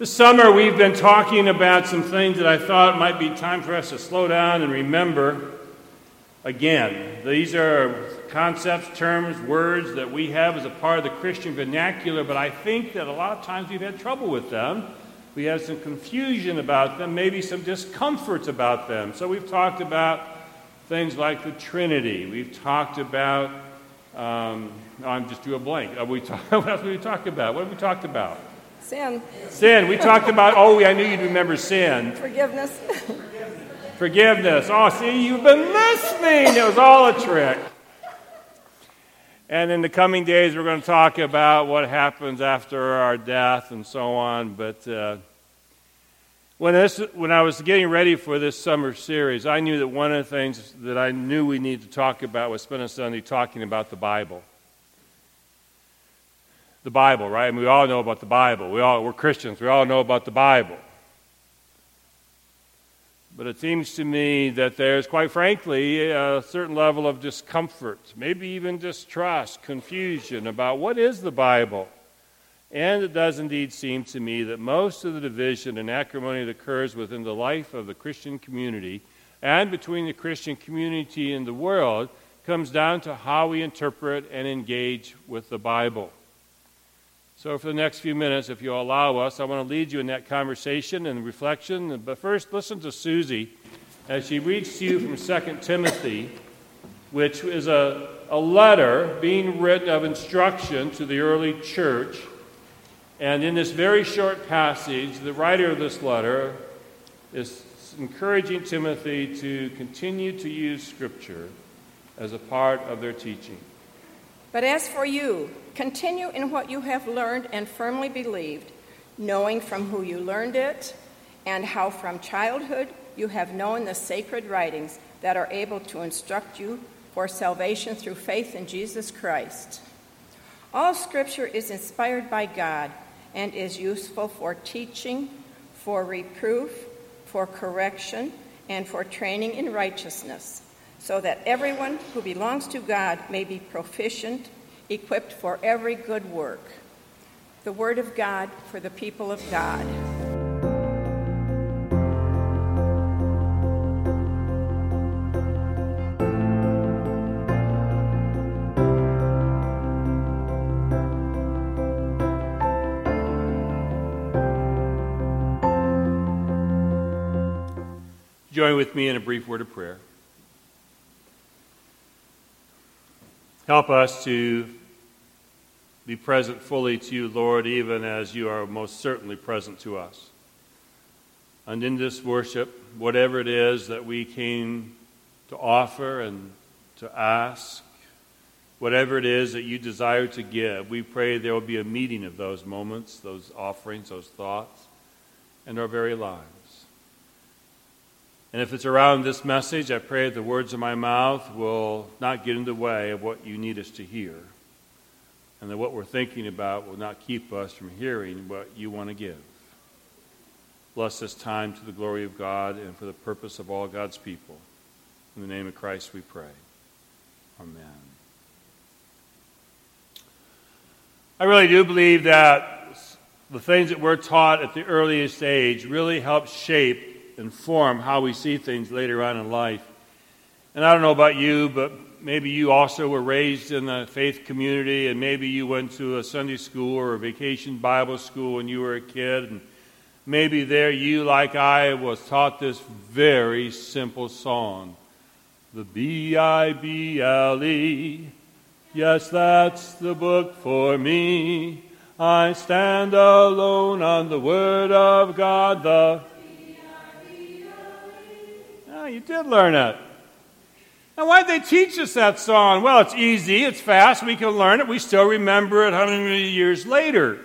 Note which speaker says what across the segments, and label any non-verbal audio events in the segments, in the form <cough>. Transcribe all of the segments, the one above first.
Speaker 1: This summer, we've been talking about some things that I thought might be time for us to slow down and remember again. These are concepts, terms, words that we have as a part of the Christian vernacular, but I think that a lot of times we've had trouble with them. We have some confusion about them, maybe some discomforts about them. So we've talked about things like the Trinity. We've talked about, um, I'm just doing a blank. We talk, <laughs> what else did we talk about? What have we talked about?
Speaker 2: Sin.
Speaker 1: Sin. We talked about, oh, I knew you'd remember sin.
Speaker 2: Forgiveness.
Speaker 1: Forgiveness. Oh, see, you've been listening. It was all a trick. And in the coming days, we're going to talk about what happens after our death and so on. But uh, when, this, when I was getting ready for this summer series, I knew that one of the things that I knew we needed to talk about was spend a Sunday talking about the Bible the Bible, right? I mean, we all know about the Bible. We all, we're Christians. We all know about the Bible. But it seems to me that there's, quite frankly, a certain level of discomfort, maybe even distrust, confusion about what is the Bible. And it does indeed seem to me that most of the division and acrimony that occurs within the life of the Christian community and between the Christian community and the world comes down to how we interpret and engage with the Bible. So, for the next few minutes, if you'll allow us, I want to lead you in that conversation and reflection. But first, listen to Susie as she reads to you from 2 Timothy, which is a, a letter being written of instruction to the early church. And in this very short passage, the writer of this letter is encouraging Timothy to continue to use Scripture as a part of their teaching.
Speaker 2: But as for you, continue in what you have learned and firmly believed, knowing from who you learned it, and how from childhood you have known the sacred writings that are able to instruct you for salvation through faith in Jesus Christ. All scripture is inspired by God and is useful for teaching, for reproof, for correction, and for training in righteousness so that everyone who belongs to God may be proficient, equipped for every good work. The Word of God for the people of God.
Speaker 1: Join with me in a brief word of prayer. Help us to be present fully to you, Lord, even as you are most certainly present to us. And in this worship, whatever it is that we came to offer and to ask, whatever it is that you desire to give, we pray there will be a meeting of those moments, those offerings, those thoughts, and our very lives. And if it's around this message, I pray the words of my mouth will not get in the way of what you need us to hear. And that what we're thinking about will not keep us from hearing what you want to give. Bless this time to the glory of God and for the purpose of all God's people. In the name of Christ we pray. Amen. I really do believe that the things that we're taught at the earliest age really help shape and form how we see things later on in life. And I don't know about you, but maybe you also were raised in the faith community, and maybe you went to a Sunday school or a vacation Bible school when you were a kid. And maybe there you, like I, was taught this very simple song The B I B L E. Yes, that's the book for me. I stand alone on the Word of God, the B I B L E ah, you did learn it. Now, why'd they teach us that song? Well, it's easy, it's fast, we can learn it, we still remember it hundreds of years later.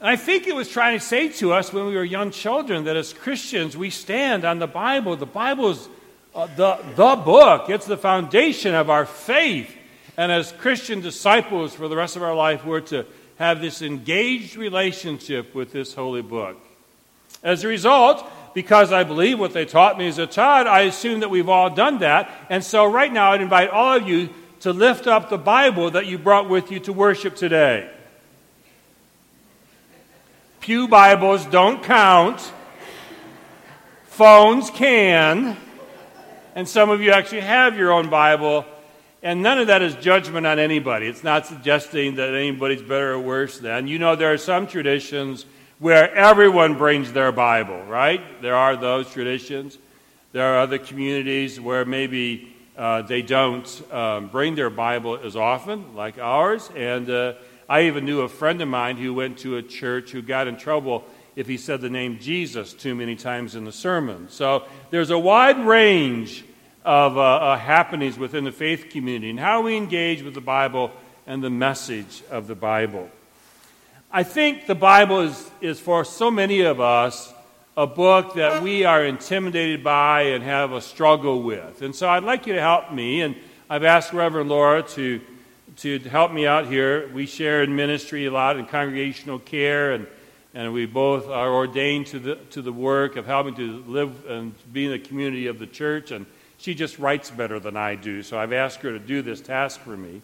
Speaker 1: And I think it was trying to say to us when we were young children that as Christians, we stand on the Bible. The Bible is uh, the, the book, it's the foundation of our faith. And as Christian disciples for the rest of our life, we're to have this engaged relationship with this holy book. As a result, because I believe what they taught me as a child, I assume that we've all done that. And so right now, I'd invite all of you to lift up the Bible that you brought with you to worship today. Pew Bibles don't count. Phones can. And some of you actually have your own Bible. And none of that is judgment on anybody. It's not suggesting that anybody's better or worse than. You know, there are some traditions where everyone brings their Bible, right? There are those traditions. There are other communities where maybe uh, they don't um, bring their Bible as often, like ours. And uh, I even knew a friend of mine who went to a church who got in trouble if he said the name Jesus too many times in the sermon. So there's a wide range of uh, uh, happenings within the faith community and how we engage with the Bible and the message of the Bible. I think the Bible is, is for so many of us a book that we are intimidated by and have a struggle with. And so I'd like you to help me, and I've asked Reverend Laura to, to help me out here. We share in ministry a lot in congregational care and and we both are ordained to the, to the work of helping to live and be in the community of the church. And she just writes better than I do, so I've asked her to do this task for me.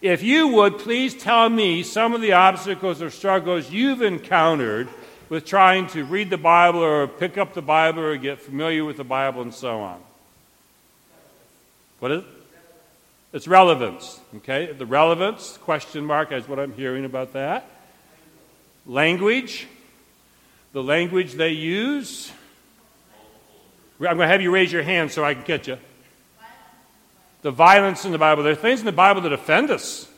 Speaker 1: If you would please tell me some of the obstacles or struggles you've encountered with trying to read the Bible or pick up the Bible or get familiar with the Bible and so on. What is it? It's relevance. Okay? The relevance, question mark, is what I'm hearing about that language, the language they use. I'm going to have you raise your hand so I can catch you. The violence in the Bible. There are things in the Bible that offend us,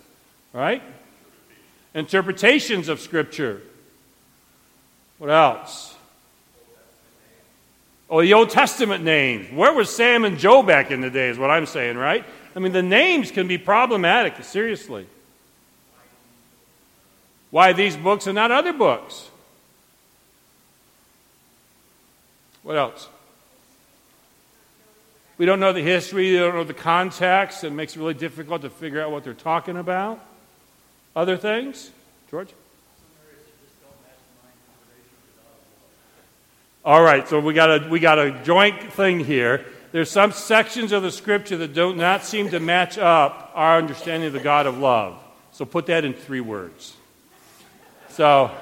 Speaker 1: right? Interpretations of Scripture. What else? Oh, the Old Testament names. Where was Sam and Joe back in the day, is what I'm saying, right? I mean, the names can be problematic, seriously. Why these books and not other books? What else? We don't know the history, we don't know the context. It makes it really difficult to figure out what they're talking about. Other things? George? All right, so we got a we got a joint thing here. There's some sections of the scripture that do not seem to match up our understanding of the God of love. So put that in three words. So,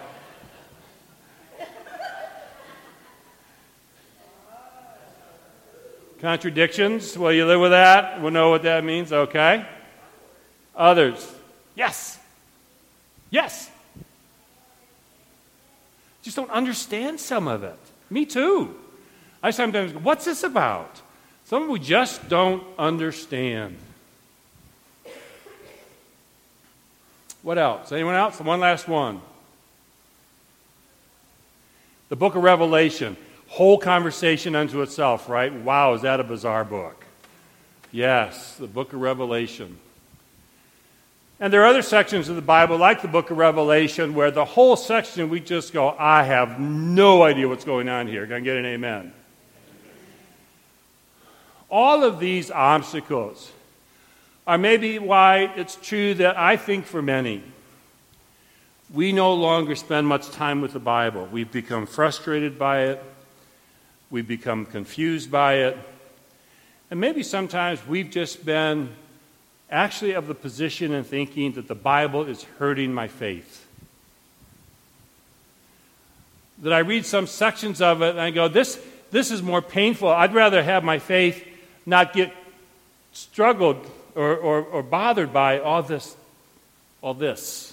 Speaker 1: contradictions. Will you live with that? We'll know what that means. Okay. Others. Yes. Yes. Just don't understand some of it. Me too. I sometimes go, what's this about? Some of we just don't understand. What else? Anyone else? One last one. The book of Revelation, whole conversation unto itself, right? Wow, is that a bizarre book? Yes, the book of Revelation. And there are other sections of the Bible, like the book of Revelation, where the whole section we just go, I have no idea what's going on here. Can I get an amen? All of these obstacles are maybe why it's true that I think for many, we no longer spend much time with the Bible. We've become frustrated by it, we've become confused by it, and maybe sometimes we've just been actually of the position and thinking that the Bible is hurting my faith. That I read some sections of it and I go, this, this is more painful. I'd rather have my faith not get struggled or, or, or bothered by all this. All this.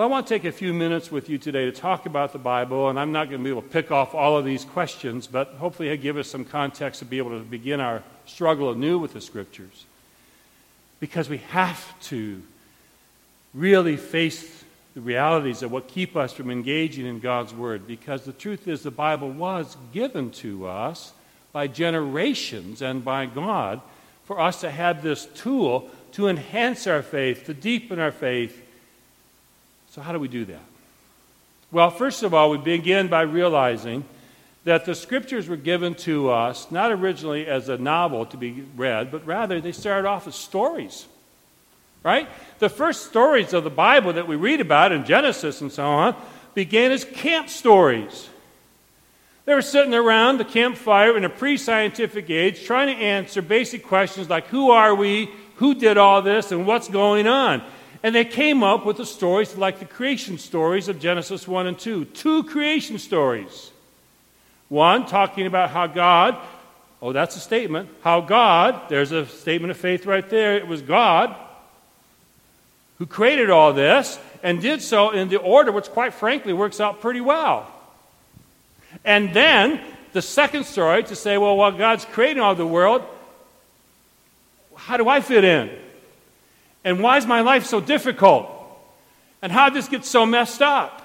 Speaker 1: Well, I want to take a few minutes with you today to talk about the Bible, and I'm not going to be able to pick off all of these questions, but hopefully, I give us some context to be able to begin our struggle anew with the Scriptures. Because we have to really face the realities of what keep us from engaging in God's Word, because the truth is, the Bible was given to us by generations and by God for us to have this tool to enhance our faith, to deepen our faith so, how do we do that? Well, first of all, we begin by realizing that the scriptures were given to us not originally as a novel to be read, but rather they started off as stories. Right? The first stories of the Bible that we read about in Genesis and so on began as camp stories. They were sitting around the campfire in a pre scientific age trying to answer basic questions like who are we, who did all this, and what's going on. And they came up with the stories like the creation stories of Genesis 1 and 2. Two creation stories. One talking about how God, oh, that's a statement, how God, there's a statement of faith right there, it was God who created all this and did so in the order which, quite frankly, works out pretty well. And then the second story to say, well, while God's creating all the world, how do I fit in? And why is my life so difficult? And how did this get so messed up?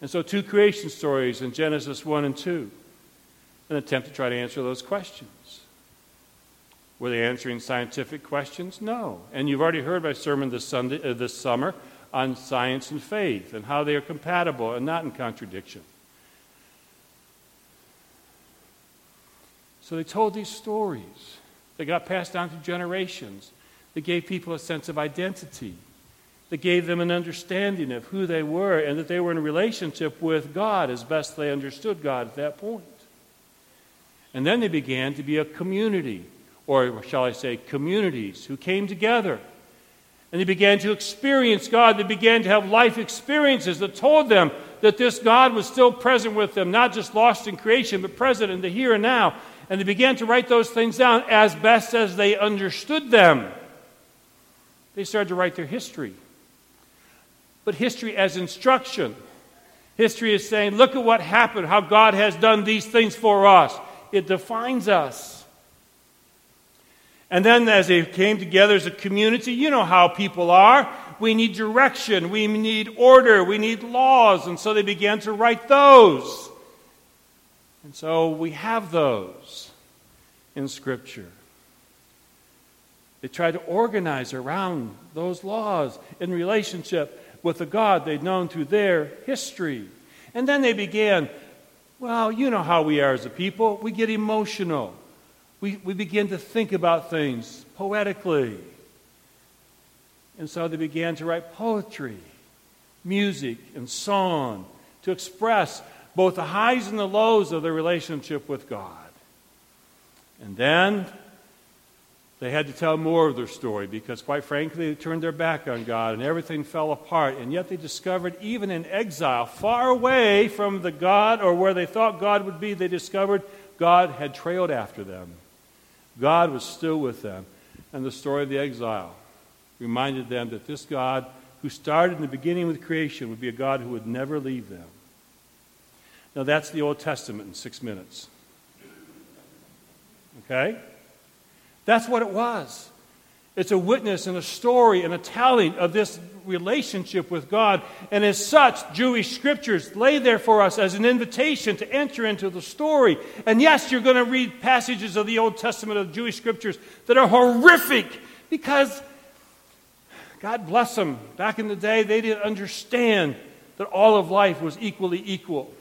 Speaker 1: And so, two creation stories in Genesis 1 and 2, an attempt to try to answer those questions. Were they answering scientific questions? No. And you've already heard my sermon this, Sunday, uh, this summer on science and faith and how they are compatible and not in contradiction. So they told these stories. They got passed down through generations. They gave people a sense of identity. that gave them an understanding of who they were and that they were in a relationship with God as best they understood God at that point. And then they began to be a community, or shall I say, communities, who came together. And they began to experience God. They began to have life experiences that told them that this God was still present with them, not just lost in creation, but present in the here and now. And they began to write those things down as best as they understood them. They started to write their history. But history as instruction. History is saying, look at what happened, how God has done these things for us. It defines us. And then, as they came together as a community, you know how people are. We need direction, we need order, we need laws. And so they began to write those. And so we have those in Scripture. They tried to organize around those laws in relationship with the God they'd known through their history. And then they began, well, you know how we are as a people. We get emotional. We, we begin to think about things poetically. And so they began to write poetry, music, and song to express both the highs and the lows of their relationship with God. And then they had to tell more of their story because, quite frankly, they turned their back on God and everything fell apart. And yet they discovered, even in exile, far away from the God or where they thought God would be, they discovered God had trailed after them. God was still with them. And the story of the exile reminded them that this God, who started in the beginning with creation, would be a God who would never leave them. Now, that's the Old Testament in six minutes. Okay? That's what it was. It's a witness and a story and a telling of this relationship with God. And as such, Jewish scriptures lay there for us as an invitation to enter into the story. And yes, you're going to read passages of the Old Testament of Jewish scriptures that are horrific because, God bless them, back in the day, they didn't understand that all of life was equally equal.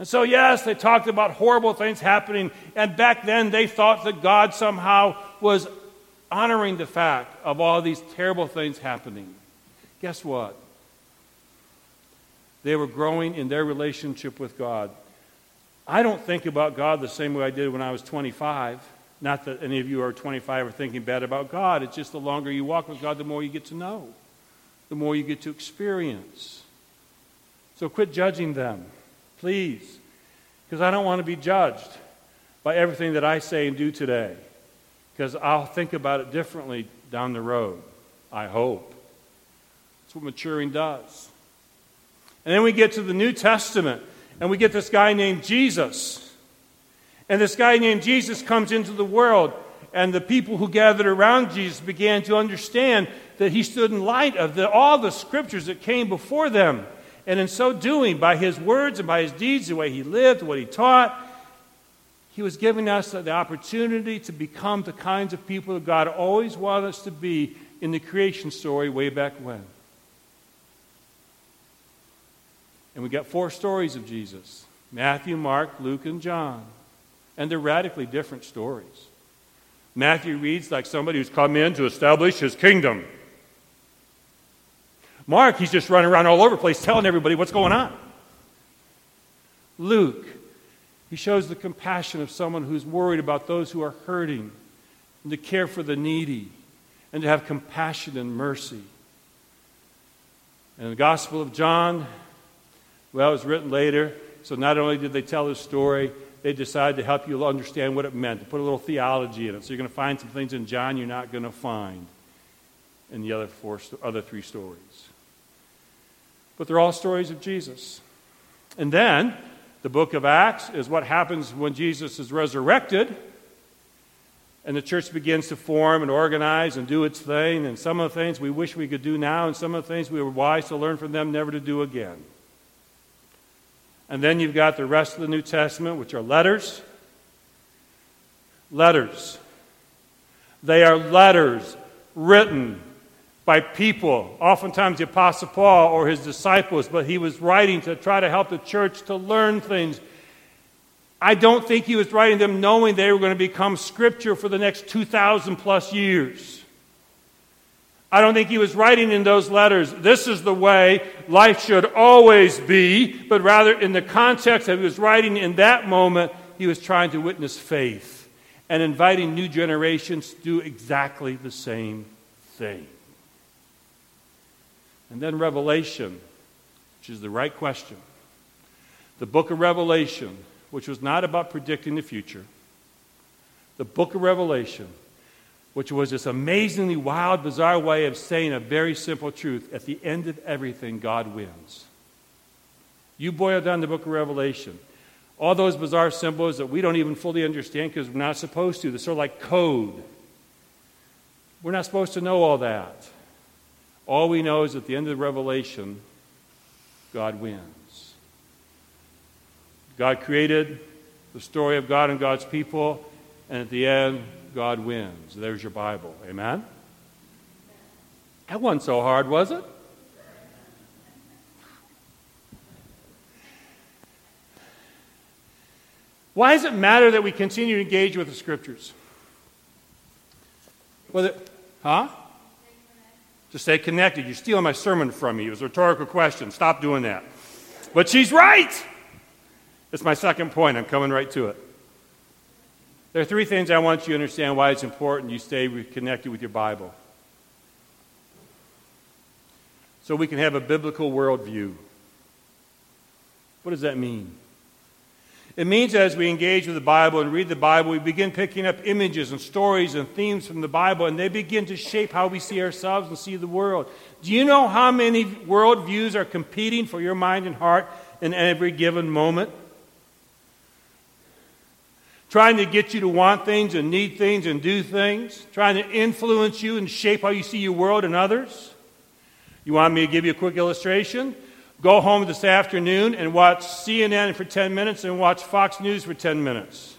Speaker 1: And so, yes, they talked about horrible things happening. And back then, they thought that God somehow was honoring the fact of all these terrible things happening. Guess what? They were growing in their relationship with God. I don't think about God the same way I did when I was 25. Not that any of you are 25 or thinking bad about God. It's just the longer you walk with God, the more you get to know, the more you get to experience. So quit judging them. Please. Because I don't want to be judged by everything that I say and do today. Because I'll think about it differently down the road. I hope. That's what maturing does. And then we get to the New Testament, and we get this guy named Jesus. And this guy named Jesus comes into the world, and the people who gathered around Jesus began to understand that he stood in light of the, all the scriptures that came before them. And in so doing, by his words and by his deeds, the way he lived, what he taught, he was giving us the opportunity to become the kinds of people that God always wanted us to be in the creation story way back when. And we got four stories of Jesus Matthew, Mark, Luke, and John. And they're radically different stories. Matthew reads like somebody who's come in to establish his kingdom. Mark, he's just running around all over the place telling everybody what's going on. Luke, he shows the compassion of someone who's worried about those who are hurting and to care for the needy and to have compassion and mercy. And the Gospel of John, well, it was written later, so not only did they tell the story, they decided to help you understand what it meant, to put a little theology in it. So you're going to find some things in John you're not going to find in the other, four, other three stories. But they're all stories of Jesus. And then the book of Acts is what happens when Jesus is resurrected and the church begins to form and organize and do its thing. And some of the things we wish we could do now, and some of the things we were wise to learn from them never to do again. And then you've got the rest of the New Testament, which are letters. Letters. They are letters written by people, oftentimes the Apostle Paul or his disciples, but he was writing to try to help the church to learn things. I don't think he was writing them knowing they were going to become scripture for the next 2,000 plus years. I don't think he was writing in those letters, this is the way life should always be, but rather in the context that he was writing in that moment, he was trying to witness faith and inviting new generations to do exactly the same thing. And then Revelation, which is the right question. The book of Revelation, which was not about predicting the future. The book of Revelation which was this amazingly wild, bizarre way of saying a very simple truth. At the end of everything, God wins. You boil down the book of Revelation. All those bizarre symbols that we don't even fully understand because we're not supposed to. They're sort of like code. We're not supposed to know all that. All we know is at the end of the Revelation, God wins. God created the story of God and God's people, and at the end, God wins. There's your Bible. Amen? That wasn't so hard, was it? Why does it matter that we continue to engage with the scriptures? It, huh? To stay connected. You're stealing my sermon from me. It was a rhetorical question. Stop doing that. But she's right. It's my second point. I'm coming right to it. There are three things I want you to understand why it's important you stay connected with your Bible. So we can have a biblical worldview. What does that mean? It means as we engage with the Bible and read the Bible, we begin picking up images and stories and themes from the Bible, and they begin to shape how we see ourselves and see the world. Do you know how many worldviews are competing for your mind and heart in every given moment? trying to get you to want things and need things and do things, trying to influence you and shape how you see your world and others. You want me to give you a quick illustration? Go home this afternoon and watch CNN for 10 minutes and watch Fox News for 10 minutes.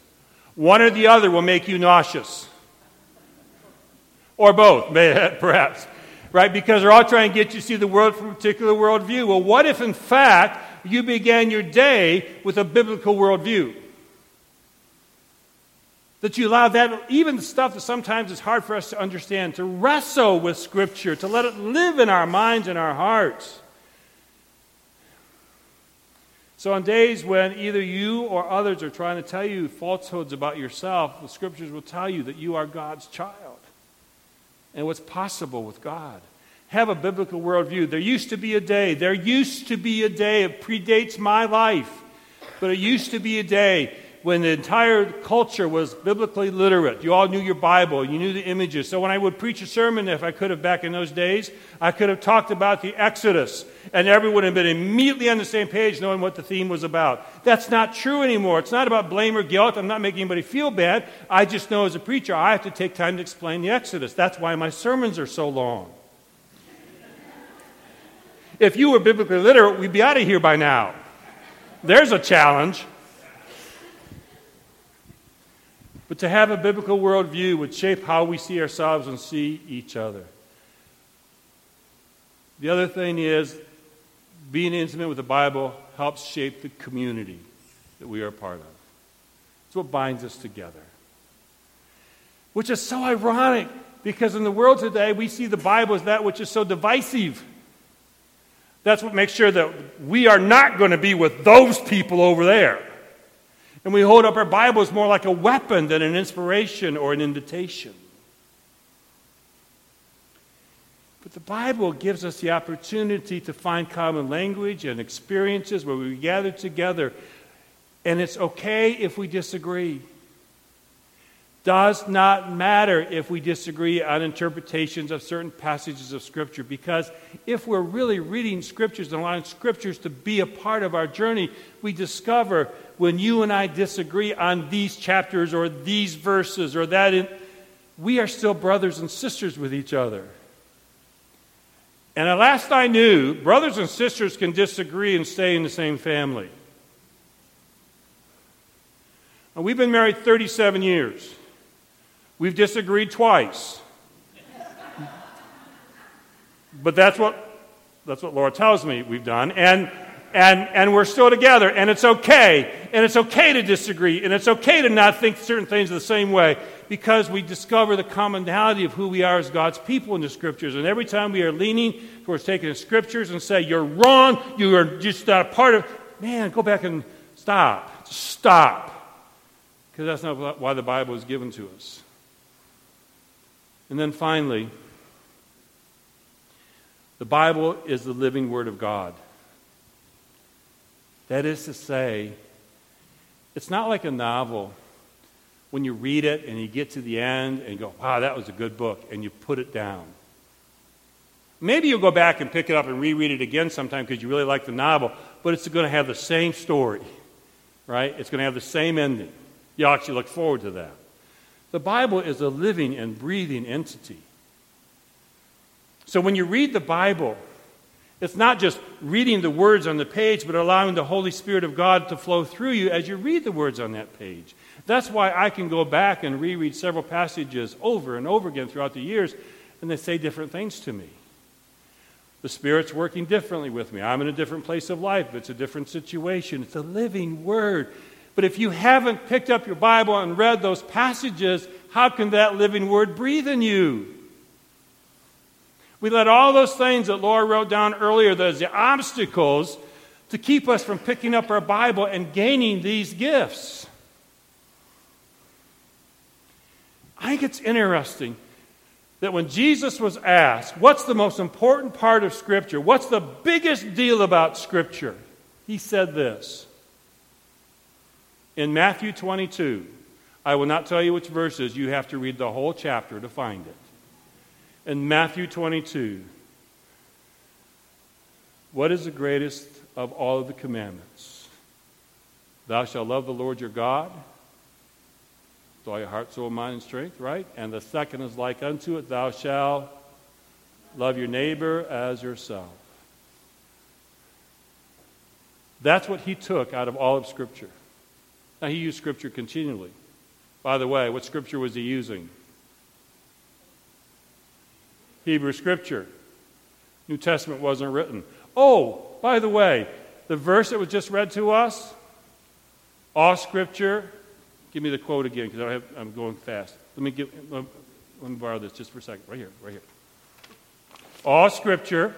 Speaker 1: One or the other will make you nauseous. Or both, <laughs> perhaps. Right? Because they're all trying to get you to see the world from a particular worldview. Well, what if, in fact, you began your day with a biblical worldview? That you allow that, even stuff that sometimes is hard for us to understand, to wrestle with Scripture, to let it live in our minds and our hearts. So, on days when either you or others are trying to tell you falsehoods about yourself, the Scriptures will tell you that you are God's child and what's possible with God. Have a biblical worldview. There used to be a day, there used to be a day, it predates my life, but it used to be a day when the entire culture was biblically literate. You all knew your Bible, you knew the images. So when I would preach a sermon, if I could have back in those days, I could have talked about the Exodus, and everyone have been immediately on the same page knowing what the theme was about. That's not true anymore. It's not about blame or guilt. I'm not making anybody feel bad. I just know as a preacher, I have to take time to explain the Exodus. That's why my sermons are so long. If you were biblically literate, we'd be out of here by now. There's a challenge. But to have a biblical worldview would shape how we see ourselves and see each other. The other thing is, being intimate with the Bible helps shape the community that we are a part of. It's what binds us together. Which is so ironic because in the world today, we see the Bible as that which is so divisive. That's what makes sure that we are not going to be with those people over there. And we hold up our Bibles more like a weapon than an inspiration or an invitation. But the Bible gives us the opportunity to find common language and experiences where we gather together. And it's okay if we disagree. Does not matter if we disagree on interpretations of certain passages of Scripture, because if we're really reading Scriptures and allowing Scriptures to be a part of our journey, we discover when you and I disagree on these chapters or these verses or that, we are still brothers and sisters with each other. And at last I knew, brothers and sisters can disagree and stay in the same family. Now, we've been married 37 years. We've disagreed twice. but that's what, that's what Laura tells me we've done. And, and, and we're still together. And it's okay. And it's okay to disagree. And it's okay to not think certain things the same way because we discover the commonality of who we are as God's people in the Scriptures. And every time we are leaning towards taking the Scriptures and say, you're wrong, you are just not a part of, man, go back and stop. Stop. Because that's not why the Bible is given to us. And then finally, the Bible is the living Word of God. That is to say, it's not like a novel when you read it and you get to the end and go, wow, that was a good book, and you put it down. Maybe you'll go back and pick it up and reread it again sometime because you really like the novel, but it's going to have the same story, right? It's going to have the same ending. You actually look forward to that. The Bible is a living and breathing entity. So when you read the Bible, it's not just reading the words on the page, but allowing the Holy Spirit of God to flow through you as you read the words on that page. That's why I can go back and reread several passages over and over again throughout the years, and they say different things to me. The Spirit's working differently with me. I'm in a different place of life. It's a different situation. It's a living Word. But if you haven't picked up your Bible and read those passages, how can that living Word breathe in you? We let all those things that Laura wrote down earlier, those the obstacles, to keep us from picking up our Bible and gaining these gifts. I think it's interesting that when Jesus was asked, What's the most important part of Scripture? What's the biggest deal about Scripture? He said this. In Matthew 22, I will not tell you which verses, you have to read the whole chapter to find it. In Matthew 22, what is the greatest of all of the commandments? Thou shalt love the Lord your God with all your heart, soul, mind, and strength, right? And the second is like unto it, thou shalt love your neighbor as yourself. That's what he took out of all of Scripture. Now, he used Scripture continually. By the way, what Scripture was he using? Hebrew Scripture. New Testament wasn't written. Oh, by the way, the verse that was just read to us, all Scripture Give me the quote again because I'm going fast. Let me, give, let me borrow this just for a second. Right here, right here. All scripture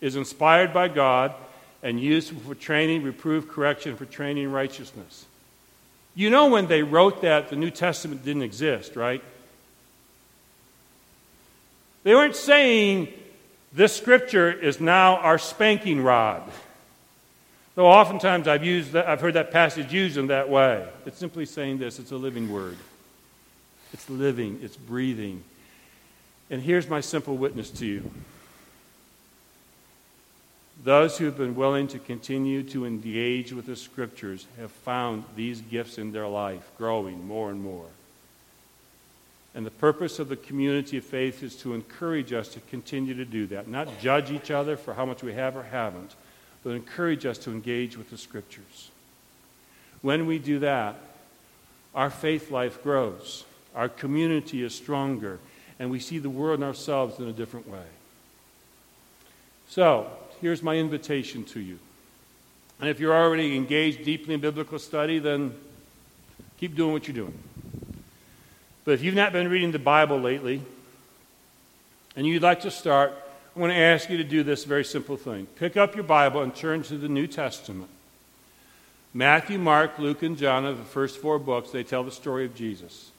Speaker 1: is inspired by God and used for training, reproof, correction, for training righteousness. You know, when they wrote that, the New Testament didn't exist, right? They weren't saying this scripture is now our spanking rod. Though oftentimes I've, used that, I've heard that passage used in that way. It's simply saying this it's a living word. It's living, it's breathing. And here's my simple witness to you. Those who have been willing to continue to engage with the scriptures have found these gifts in their life growing more and more. And the purpose of the community of faith is to encourage us to continue to do that, not judge each other for how much we have or haven't, but encourage us to engage with the Scriptures. When we do that, our faith life grows, our community is stronger, and we see the world and ourselves in a different way. So, here's my invitation to you. And if you're already engaged deeply in biblical study, then keep doing what you're doing. But if you've not been reading the Bible lately, and you'd like to start, I want to ask you to do this very simple thing. Pick up your Bible and turn to the New Testament. Matthew, Mark, Luke, and John are the first four books. They tell the story of Jesus.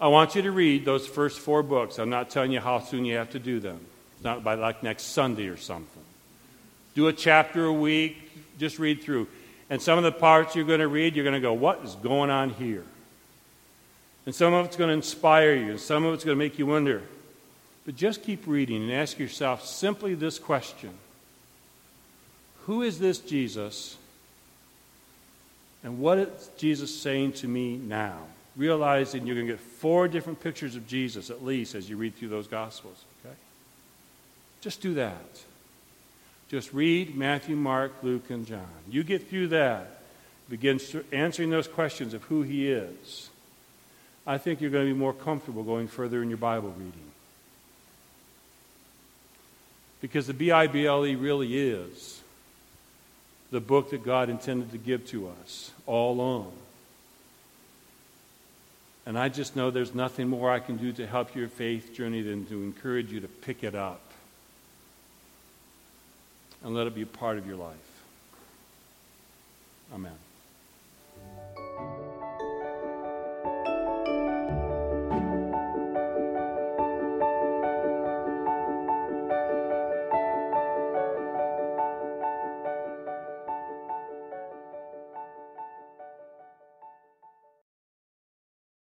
Speaker 1: I want you to read those first four books. I'm not telling you how soon you have to do them. It's not by like next Sunday or something. Do a chapter a week, just read through. And some of the parts you're going to read, you're going to go, What is going on here? And some of it's going to inspire you, and some of it's going to make you wonder. But just keep reading and ask yourself simply this question Who is this Jesus? And what is Jesus saying to me now? Realizing you're going to get four different pictures of Jesus at least as you read through those Gospels. Okay? Just do that. Just read Matthew, Mark, Luke, and John. You get through that, begin answering those questions of who he is. I think you're going to be more comfortable going further in your Bible reading. Because the B I B L E really is the book that God intended to give to us all along. And I just know there's nothing more I can do to help your faith journey than to encourage you to pick it up and let it be a part of your life. Amen.